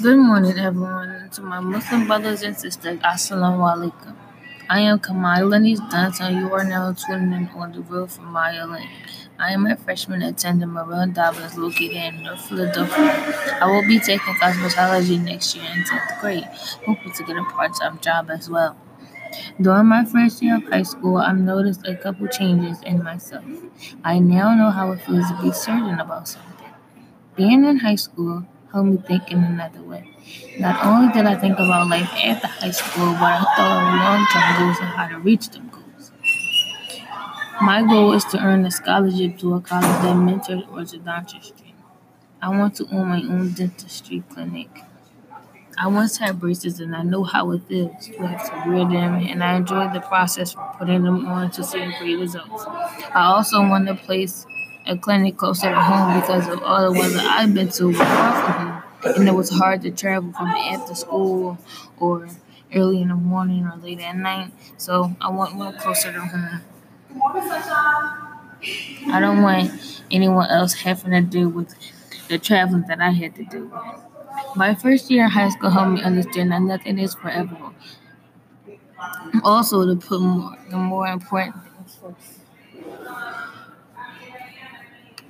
Good morning, everyone. To my Muslim brothers and sisters, Assalamu alaikum. I am Kamalanis Dunson. You are now tuning in on the road from Mya Lynn. I am a freshman attending Murrell Dobbins located in North Philadelphia. I will be taking cosmetology next year in 10th grade, hoping to get a part-time job as well. During my first year of high school, I've noticed a couple changes in myself. I now know how it feels to be certain about something. Being in high school helped me think in another way. Not only did I think about life after high school, but I thought of long-term goals and how to reach them goals. My goal is to earn a scholarship to a college that mentors orthodontistry. I want to own my own dentistry clinic. I once had braces and I know how it feels to have to wear them, and I enjoyed the process of putting them on to see great results. I also want to place a clinic closer to home because of all the weather I've been to and it was hard to travel from after school or early in the morning or late at night. So I want one closer to home. I don't want anyone else having to deal with the traveling that I had to do. My first year in high school helped me understand that nothing is forever. Also, to put more, the more important things first.